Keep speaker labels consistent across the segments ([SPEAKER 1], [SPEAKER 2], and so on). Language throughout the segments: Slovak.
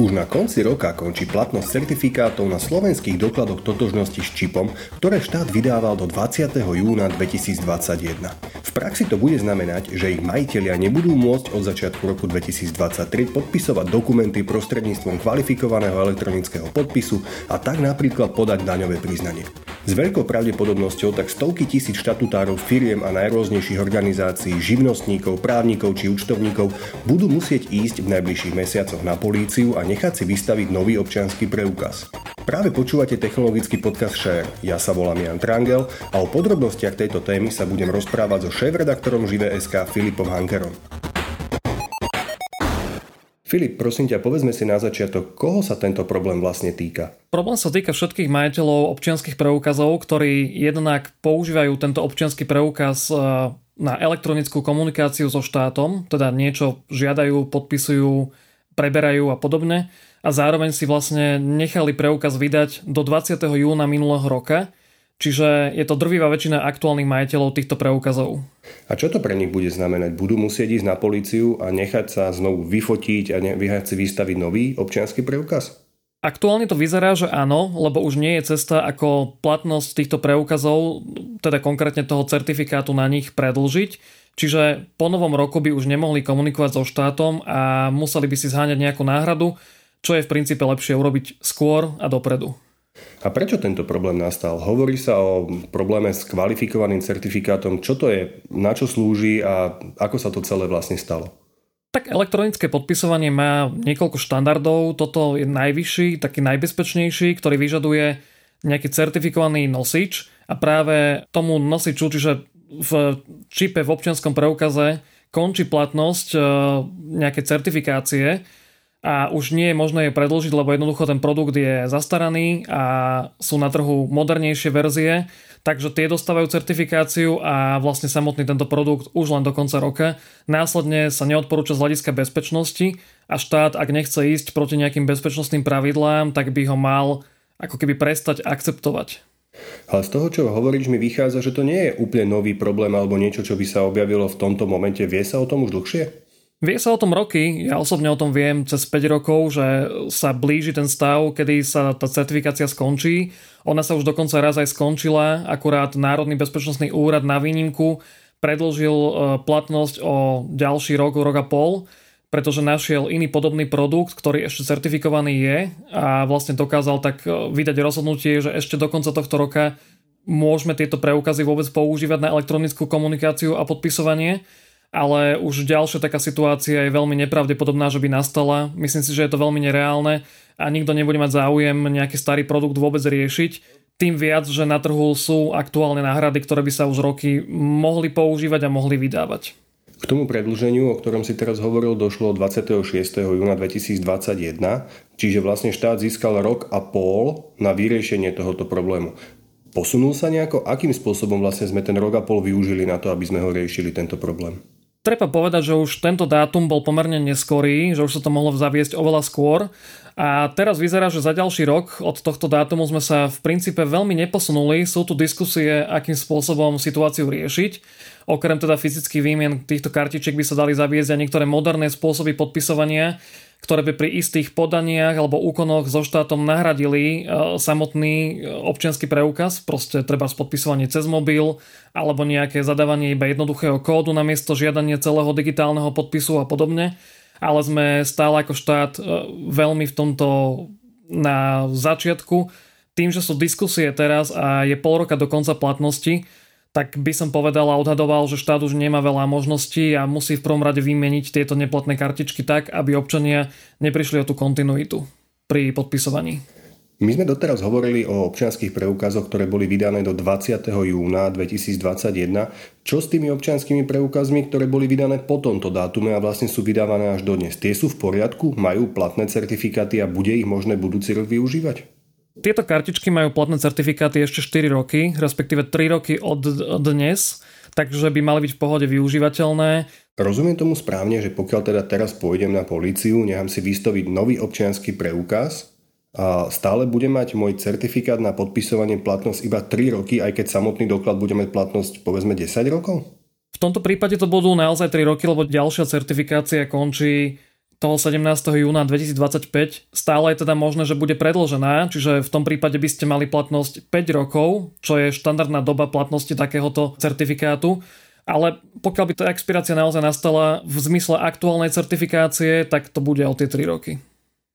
[SPEAKER 1] Už na konci roka končí platnosť certifikátov na slovenských dokladoch totožnosti s čipom, ktoré štát vydával do 20. júna 2021. V praxi to bude znamenať, že ich majiteľia nebudú môcť od začiatku roku 2023 podpisovať dokumenty prostredníctvom kvalifikovaného elektronického podpisu a tak napríklad podať daňové priznanie. S veľkou pravdepodobnosťou tak stovky tisíc štatutárov firiem a najrôznejších organizácií, živnostníkov, právnikov či účtovníkov budú musieť ísť v najbližších mesiacoch na políciu a nechať si vystaviť nový občianský preukaz. Práve počúvate technologický podcast Share. Ja sa volám Jan Trangel a o podrobnostiach tejto témy sa budem rozprávať so šéf-redaktorom Živé.sk Filipom Hankerom. Filip, prosím ťa, povedzme si na začiatok, koho sa tento problém vlastne týka?
[SPEAKER 2] Problém sa týka všetkých majiteľov občianských preukazov, ktorí jednak používajú tento občianský preukaz e, na elektronickú komunikáciu so štátom, teda niečo žiadajú, podpisujú, preberajú a podobne a zároveň si vlastne nechali preukaz vydať do 20. júna minulého roka, čiže je to drvivá väčšina aktuálnych majiteľov týchto preukazov.
[SPEAKER 1] A čo to pre nich bude znamenať? Budú musieť ísť na políciu a nechať sa znovu vyfotiť a nechať si vystaviť nový občianský preukaz?
[SPEAKER 2] Aktuálne to vyzerá, že áno, lebo už nie je cesta, ako platnosť týchto preukazov, teda konkrétne toho certifikátu na nich predlžiť. Čiže po novom roku by už nemohli komunikovať so štátom a museli by si zháňať nejakú náhradu, čo je v princípe lepšie urobiť skôr a dopredu.
[SPEAKER 1] A prečo tento problém nastal? Hovorí sa o probléme s kvalifikovaným certifikátom. Čo to je, na čo slúži a ako sa to celé vlastne stalo?
[SPEAKER 2] Tak elektronické podpisovanie má niekoľko štandardov. Toto je najvyšší, taký najbezpečnejší, ktorý vyžaduje nejaký certifikovaný nosič a práve tomu nosiču, čiže v čipe v občianskom preukaze končí platnosť e, nejaké certifikácie a už nie je možné je predlžiť, lebo jednoducho ten produkt je zastaraný a sú na trhu modernejšie verzie, takže tie dostávajú certifikáciu a vlastne samotný tento produkt už len do konca roka. Následne sa neodporúča z hľadiska bezpečnosti a štát, ak nechce ísť proti nejakým bezpečnostným pravidlám, tak by ho mal ako keby prestať akceptovať.
[SPEAKER 1] Ale z toho, čo hovoríš, mi vychádza, že to nie je úplne nový problém alebo niečo, čo by sa objavilo v tomto momente. Vie sa o tom už dlhšie?
[SPEAKER 2] Vie sa o tom roky, ja osobne o tom viem cez 5 rokov, že sa blíži ten stav, kedy sa tá certifikácia skončí. Ona sa už dokonca raz aj skončila, akurát Národný bezpečnostný úrad na výnimku predlžil e, platnosť o ďalší rok, rok a pol, pretože našiel iný podobný produkt, ktorý ešte certifikovaný je a vlastne dokázal tak e, vydať rozhodnutie, že ešte do konca tohto roka môžeme tieto preukazy vôbec používať na elektronickú komunikáciu a podpisovanie ale už ďalšia taká situácia je veľmi nepravdepodobná, že by nastala. Myslím si, že je to veľmi nereálne a nikto nebude mať záujem nejaký starý produkt vôbec riešiť. Tým viac, že na trhu sú aktuálne náhrady, ktoré by sa už roky mohli používať a mohli vydávať.
[SPEAKER 1] K tomu predlženiu, o ktorom si teraz hovoril, došlo 26. júna 2021, čiže vlastne štát získal rok a pol na vyriešenie tohoto problému. Posunul sa nejako? Akým spôsobom vlastne sme ten rok a pol využili na to, aby sme ho riešili tento problém?
[SPEAKER 2] Treba povedať, že už tento dátum bol pomerne neskorý, že už sa to mohlo zaviesť oveľa skôr a teraz vyzerá, že za ďalší rok od tohto dátumu sme sa v princípe veľmi neposunuli. Sú tu diskusie, akým spôsobom situáciu riešiť. Okrem teda fyzických výmien týchto kartičiek by sa dali zaviesť aj niektoré moderné spôsoby podpisovania, ktoré by pri istých podaniach alebo úkonoch so štátom nahradili e, samotný e, občianský preukaz, proste treba podpisovanie cez mobil alebo nejaké zadávanie iba jednoduchého kódu na miesto žiadanie celého digitálneho podpisu a podobne. Ale sme stále ako štát e, veľmi v tomto na začiatku. Tým, že sú diskusie teraz a je pol roka do konca platnosti, tak by som povedal a odhadoval, že štát už nemá veľa možností a musí v prvom rade vymeniť tieto neplatné kartičky tak, aby občania neprišli o tú kontinuitu pri podpisovaní.
[SPEAKER 1] My sme doteraz hovorili o občianských preukazoch, ktoré boli vydané do 20. júna 2021. Čo s tými občianskými preukazmi, ktoré boli vydané po tomto dátume a vlastne sú vydávané až dodnes? Tie sú v poriadku? Majú platné certifikáty a bude ich možné budúci rok využívať?
[SPEAKER 2] Tieto kartičky majú platné certifikáty ešte 4 roky, respektíve 3 roky od dnes, takže by mali byť v pohode využívateľné.
[SPEAKER 1] Rozumiem tomu správne, že pokiaľ teda teraz pôjdem na políciu, nechám si vystaviť nový občianský preukaz a stále bude mať môj certifikát na podpisovanie platnosť iba 3 roky, aj keď samotný doklad bude mať platnosť povedzme 10 rokov?
[SPEAKER 2] V tomto prípade to budú naozaj 3 roky, lebo ďalšia certifikácia končí toho 17. júna 2025 stále je teda možné, že bude predložená, čiže v tom prípade by ste mali platnosť 5 rokov, čo je štandardná doba platnosti takéhoto certifikátu. Ale pokiaľ by tá expirácia naozaj nastala v zmysle aktuálnej certifikácie, tak to bude o tie 3 roky.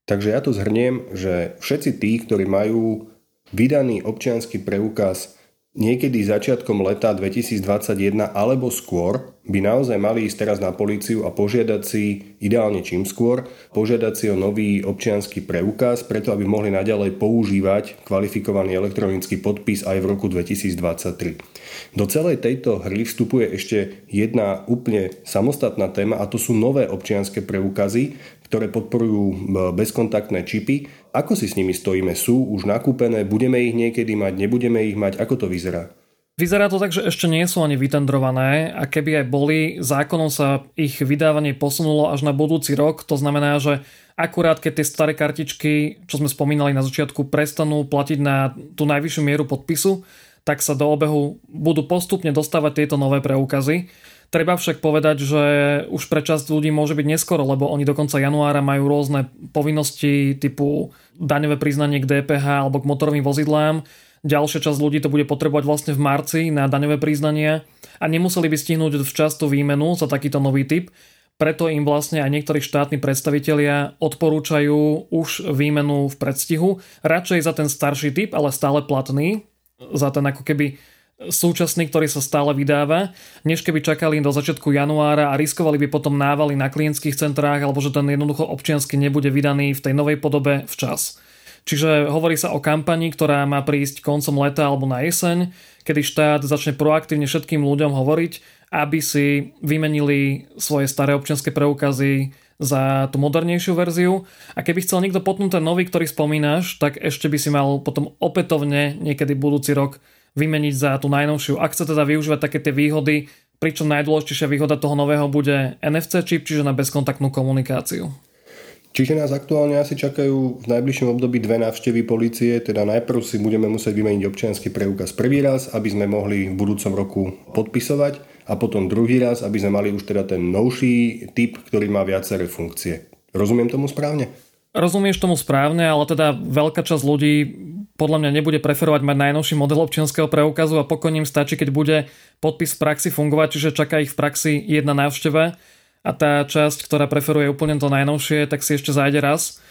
[SPEAKER 1] Takže ja to zhrniem, že všetci tí, ktorí majú vydaný občianský preukaz niekedy začiatkom leta 2021 alebo skôr by naozaj mali ísť teraz na políciu a požiadať si, ideálne čím skôr, požiadať si o nový občianský preukaz, preto aby mohli naďalej používať kvalifikovaný elektronický podpis aj v roku 2023. Do celej tejto hry vstupuje ešte jedna úplne samostatná téma a to sú nové občianské preukazy, ktoré podporujú bezkontaktné čipy. Ako si s nimi stojíme? Sú už nakúpené? Budeme ich niekedy mať? Nebudeme ich mať? Ako to vyzerá?
[SPEAKER 2] Vyzerá to tak, že ešte nie sú ani vytendrované a keby aj boli, zákonom sa ich vydávanie posunulo až na budúci rok. To znamená, že akurát keď tie staré kartičky, čo sme spomínali na začiatku, prestanú platiť na tú najvyššiu mieru podpisu, tak sa do obehu budú postupne dostávať tieto nové preukazy. Treba však povedať, že už pre časť ľudí môže byť neskoro, lebo oni do konca januára majú rôzne povinnosti typu daňové priznanie k DPH alebo k motorovým vozidlám. Ďalšia časť ľudí to bude potrebovať vlastne v marci na daňové priznania a nemuseli by stihnúť včas tú výmenu za takýto nový typ. Preto im vlastne aj niektorí štátni predstavitelia odporúčajú už výmenu v predstihu, radšej za ten starší typ, ale stále platný, za ten ako keby súčasný, ktorý sa stále vydáva, než keby čakali do začiatku januára a riskovali by potom návaly na klientských centrách alebo že ten jednoducho občiansky nebude vydaný v tej novej podobe včas. Čiže hovorí sa o kampani, ktorá má prísť koncom leta alebo na jeseň, kedy štát začne proaktívne všetkým ľuďom hovoriť, aby si vymenili svoje staré občianske preukazy za tú modernejšiu verziu. A keby chcel niekto potnúť ten nový, ktorý spomínaš, tak ešte by si mal potom opätovne niekedy budúci rok vymeniť za tú najnovšiu. Ak chce teda využívať také tie výhody, pričom najdôležitejšia výhoda toho nového bude NFC čip, čiže na bezkontaktnú komunikáciu.
[SPEAKER 1] Čiže nás aktuálne asi čakajú v najbližšom období dve návštevy policie, teda najprv si budeme musieť vymeniť občianský preukaz prvý raz, aby sme mohli v budúcom roku podpisovať a potom druhý raz, aby sme mali už teda ten novší typ, ktorý má viaceré funkcie. Rozumiem tomu správne?
[SPEAKER 2] Rozumieš tomu správne, ale teda veľká časť ľudí podľa mňa nebude preferovať mať najnovší model občianského preukazu a pokojne im stačí, keď bude podpis v praxi fungovať, čiže čaká ich v praxi jedna návšteva a tá časť, ktorá preferuje úplne to najnovšie, tak si ešte zájde raz.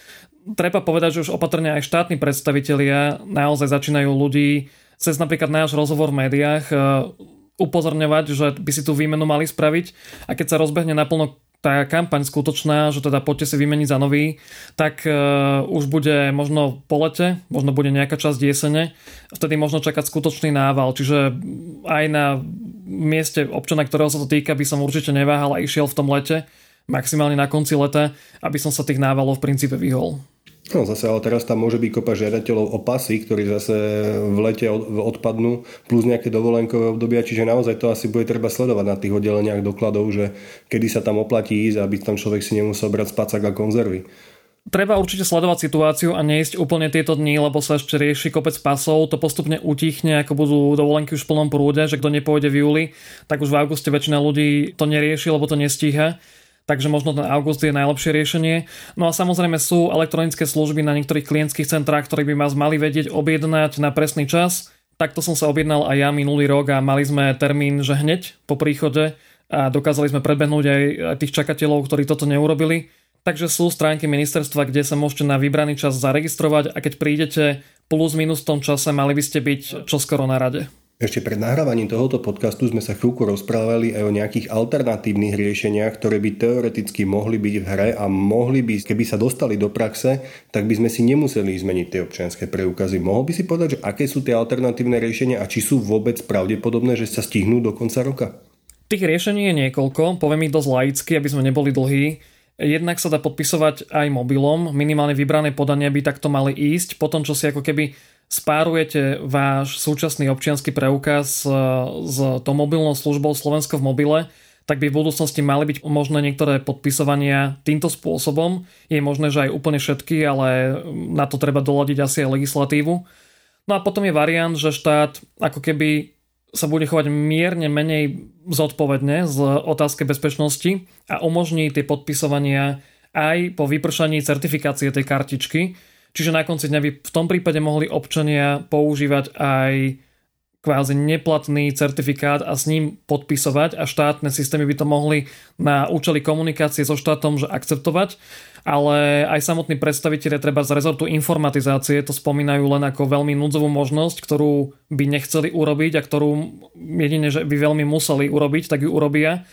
[SPEAKER 2] Treba povedať, že už opatrne aj štátni predstavitelia naozaj začínajú ľudí cez napríklad náš rozhovor v médiách e, upozorňovať, že by si tú výmenu mali spraviť a keď sa rozbehne naplno tá kampaň skutočná, že teda poďte si vymeniť za nový, tak uh, už bude možno po lete, možno bude nejaká časť jesene, vtedy možno čakať skutočný nával, čiže aj na mieste občana, ktorého sa to týka, by som určite neváhal a išiel v tom lete, maximálne na konci leta, aby som sa tých návalov v princípe vyhol.
[SPEAKER 1] No zase, ale teraz tam môže byť kopa žiadateľov o pasy, ktorí zase v lete odpadnú, plus nejaké dovolenkové obdobia, čiže naozaj to asi bude treba sledovať na tých oddeleniach dokladov, že kedy sa tam oplatí ísť, aby tam človek si nemusel brať spacák a konzervy.
[SPEAKER 2] Treba určite sledovať situáciu a neísť úplne tieto dni, lebo sa ešte rieši kopec pasov, to postupne utichne, ako budú dovolenky už v plnom prúde, že kto nepôjde v júli, tak už v auguste väčšina ľudí to nerieši, lebo to nestíha takže možno ten august je najlepšie riešenie. No a samozrejme sú elektronické služby na niektorých klientských centrách, ktoré by vás mali vedieť objednať na presný čas. Takto som sa objednal aj ja minulý rok a mali sme termín, že hneď po príchode a dokázali sme predbehnúť aj tých čakateľov, ktorí toto neurobili. Takže sú stránky ministerstva, kde sa môžete na vybraný čas zaregistrovať a keď prídete plus minus v tom čase, mali by ste byť čoskoro na rade.
[SPEAKER 1] Ešte pred nahrávaním tohoto podcastu sme sa chvíľku rozprávali aj o nejakých alternatívnych riešeniach, ktoré by teoreticky mohli byť v hre a mohli by, keby sa dostali do praxe, tak by sme si nemuseli zmeniť tie občianské preukazy. Mohol by si povedať, že aké sú tie alternatívne riešenia a či sú vôbec pravdepodobné, že sa stihnú do konca roka?
[SPEAKER 2] Tých riešení je niekoľko, poviem ich dosť laicky, aby sme neboli dlhí. Jednak sa dá podpisovať aj mobilom, minimálne vybrané podania by takto mali ísť, potom čo si ako keby spárujete váš súčasný občianský preukaz e, s tou mobilnou službou Slovensko v mobile, tak by v budúcnosti mali byť možné niektoré podpisovania týmto spôsobom. Je možné, že aj úplne všetky, ale na to treba doladiť asi aj legislatívu. No a potom je variant, že štát ako keby sa bude chovať mierne menej zodpovedne z otázky bezpečnosti a umožní tie podpisovania aj po vypršaní certifikácie tej kartičky. Čiže na konci dňa by v tom prípade mohli občania používať aj kvázi neplatný certifikát a s ním podpisovať a štátne systémy by to mohli na účely komunikácie so štátom že akceptovať, ale aj samotní predstavitelia treba z rezortu informatizácie to spomínajú len ako veľmi núdzovú možnosť, ktorú by nechceli urobiť a ktorú jedine, že by veľmi museli urobiť, tak ju urobia.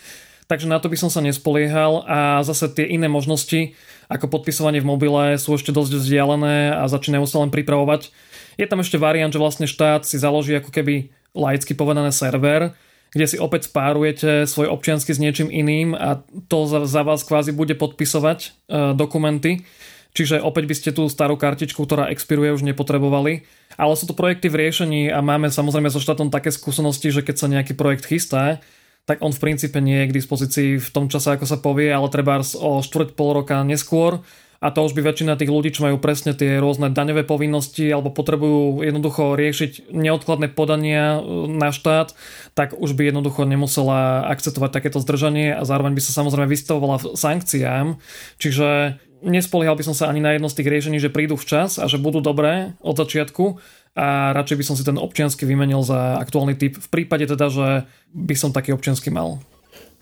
[SPEAKER 2] Takže na to by som sa nespoliehal a zase tie iné možnosti ako podpisovanie v mobile sú ešte dosť vzdialené a začínajú sa len pripravovať je tam ešte variant, že vlastne štát si založí ako keby laicky povedané server, kde si opäť spárujete svoj občiansky s niečím iným a to za, za vás kvázi bude podpisovať e, dokumenty. Čiže opäť by ste tú starú kartičku, ktorá expiruje, už nepotrebovali. Ale sú to projekty v riešení a máme samozrejme so štátom také skúsenosti, že keď sa nejaký projekt chystá, tak on v princípe nie je k dispozícii v tom čase, ako sa povie, ale treba o štvrť pol roka neskôr a to už by väčšina tých ľudí, čo majú presne tie rôzne daňové povinnosti alebo potrebujú jednoducho riešiť neodkladné podania e, na štát, tak už by jednoducho nemusela akceptovať takéto zdržanie a zároveň by sa samozrejme vystavovala sankciám. Čiže nespoliehal by som sa ani na jedno z tých riešení, že prídu včas a že budú dobré od začiatku a radšej by som si ten občiansky vymenil za aktuálny typ v prípade teda, že by som taký občiansky mal.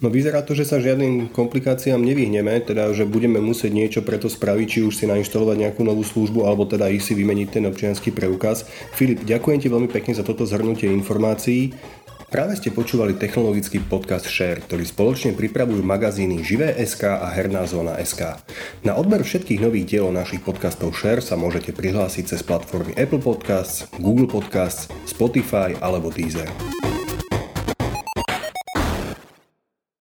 [SPEAKER 1] No vyzerá to, že sa žiadnym komplikáciám nevyhneme, teda že budeme musieť niečo preto spraviť, či už si nainštalovať nejakú novú službu, alebo teda ísť si vymeniť ten občianský preukaz. Filip, ďakujem ti veľmi pekne za toto zhrnutie informácií. Práve ste počúvali technologický podcast Share, ktorý spoločne pripravujú magazíny Živé.sk a Herná zóna SK. Na odber všetkých nových dielov našich podcastov Share sa môžete prihlásiť cez platformy Apple Podcasts, Google Podcasts, Spotify alebo Deezer.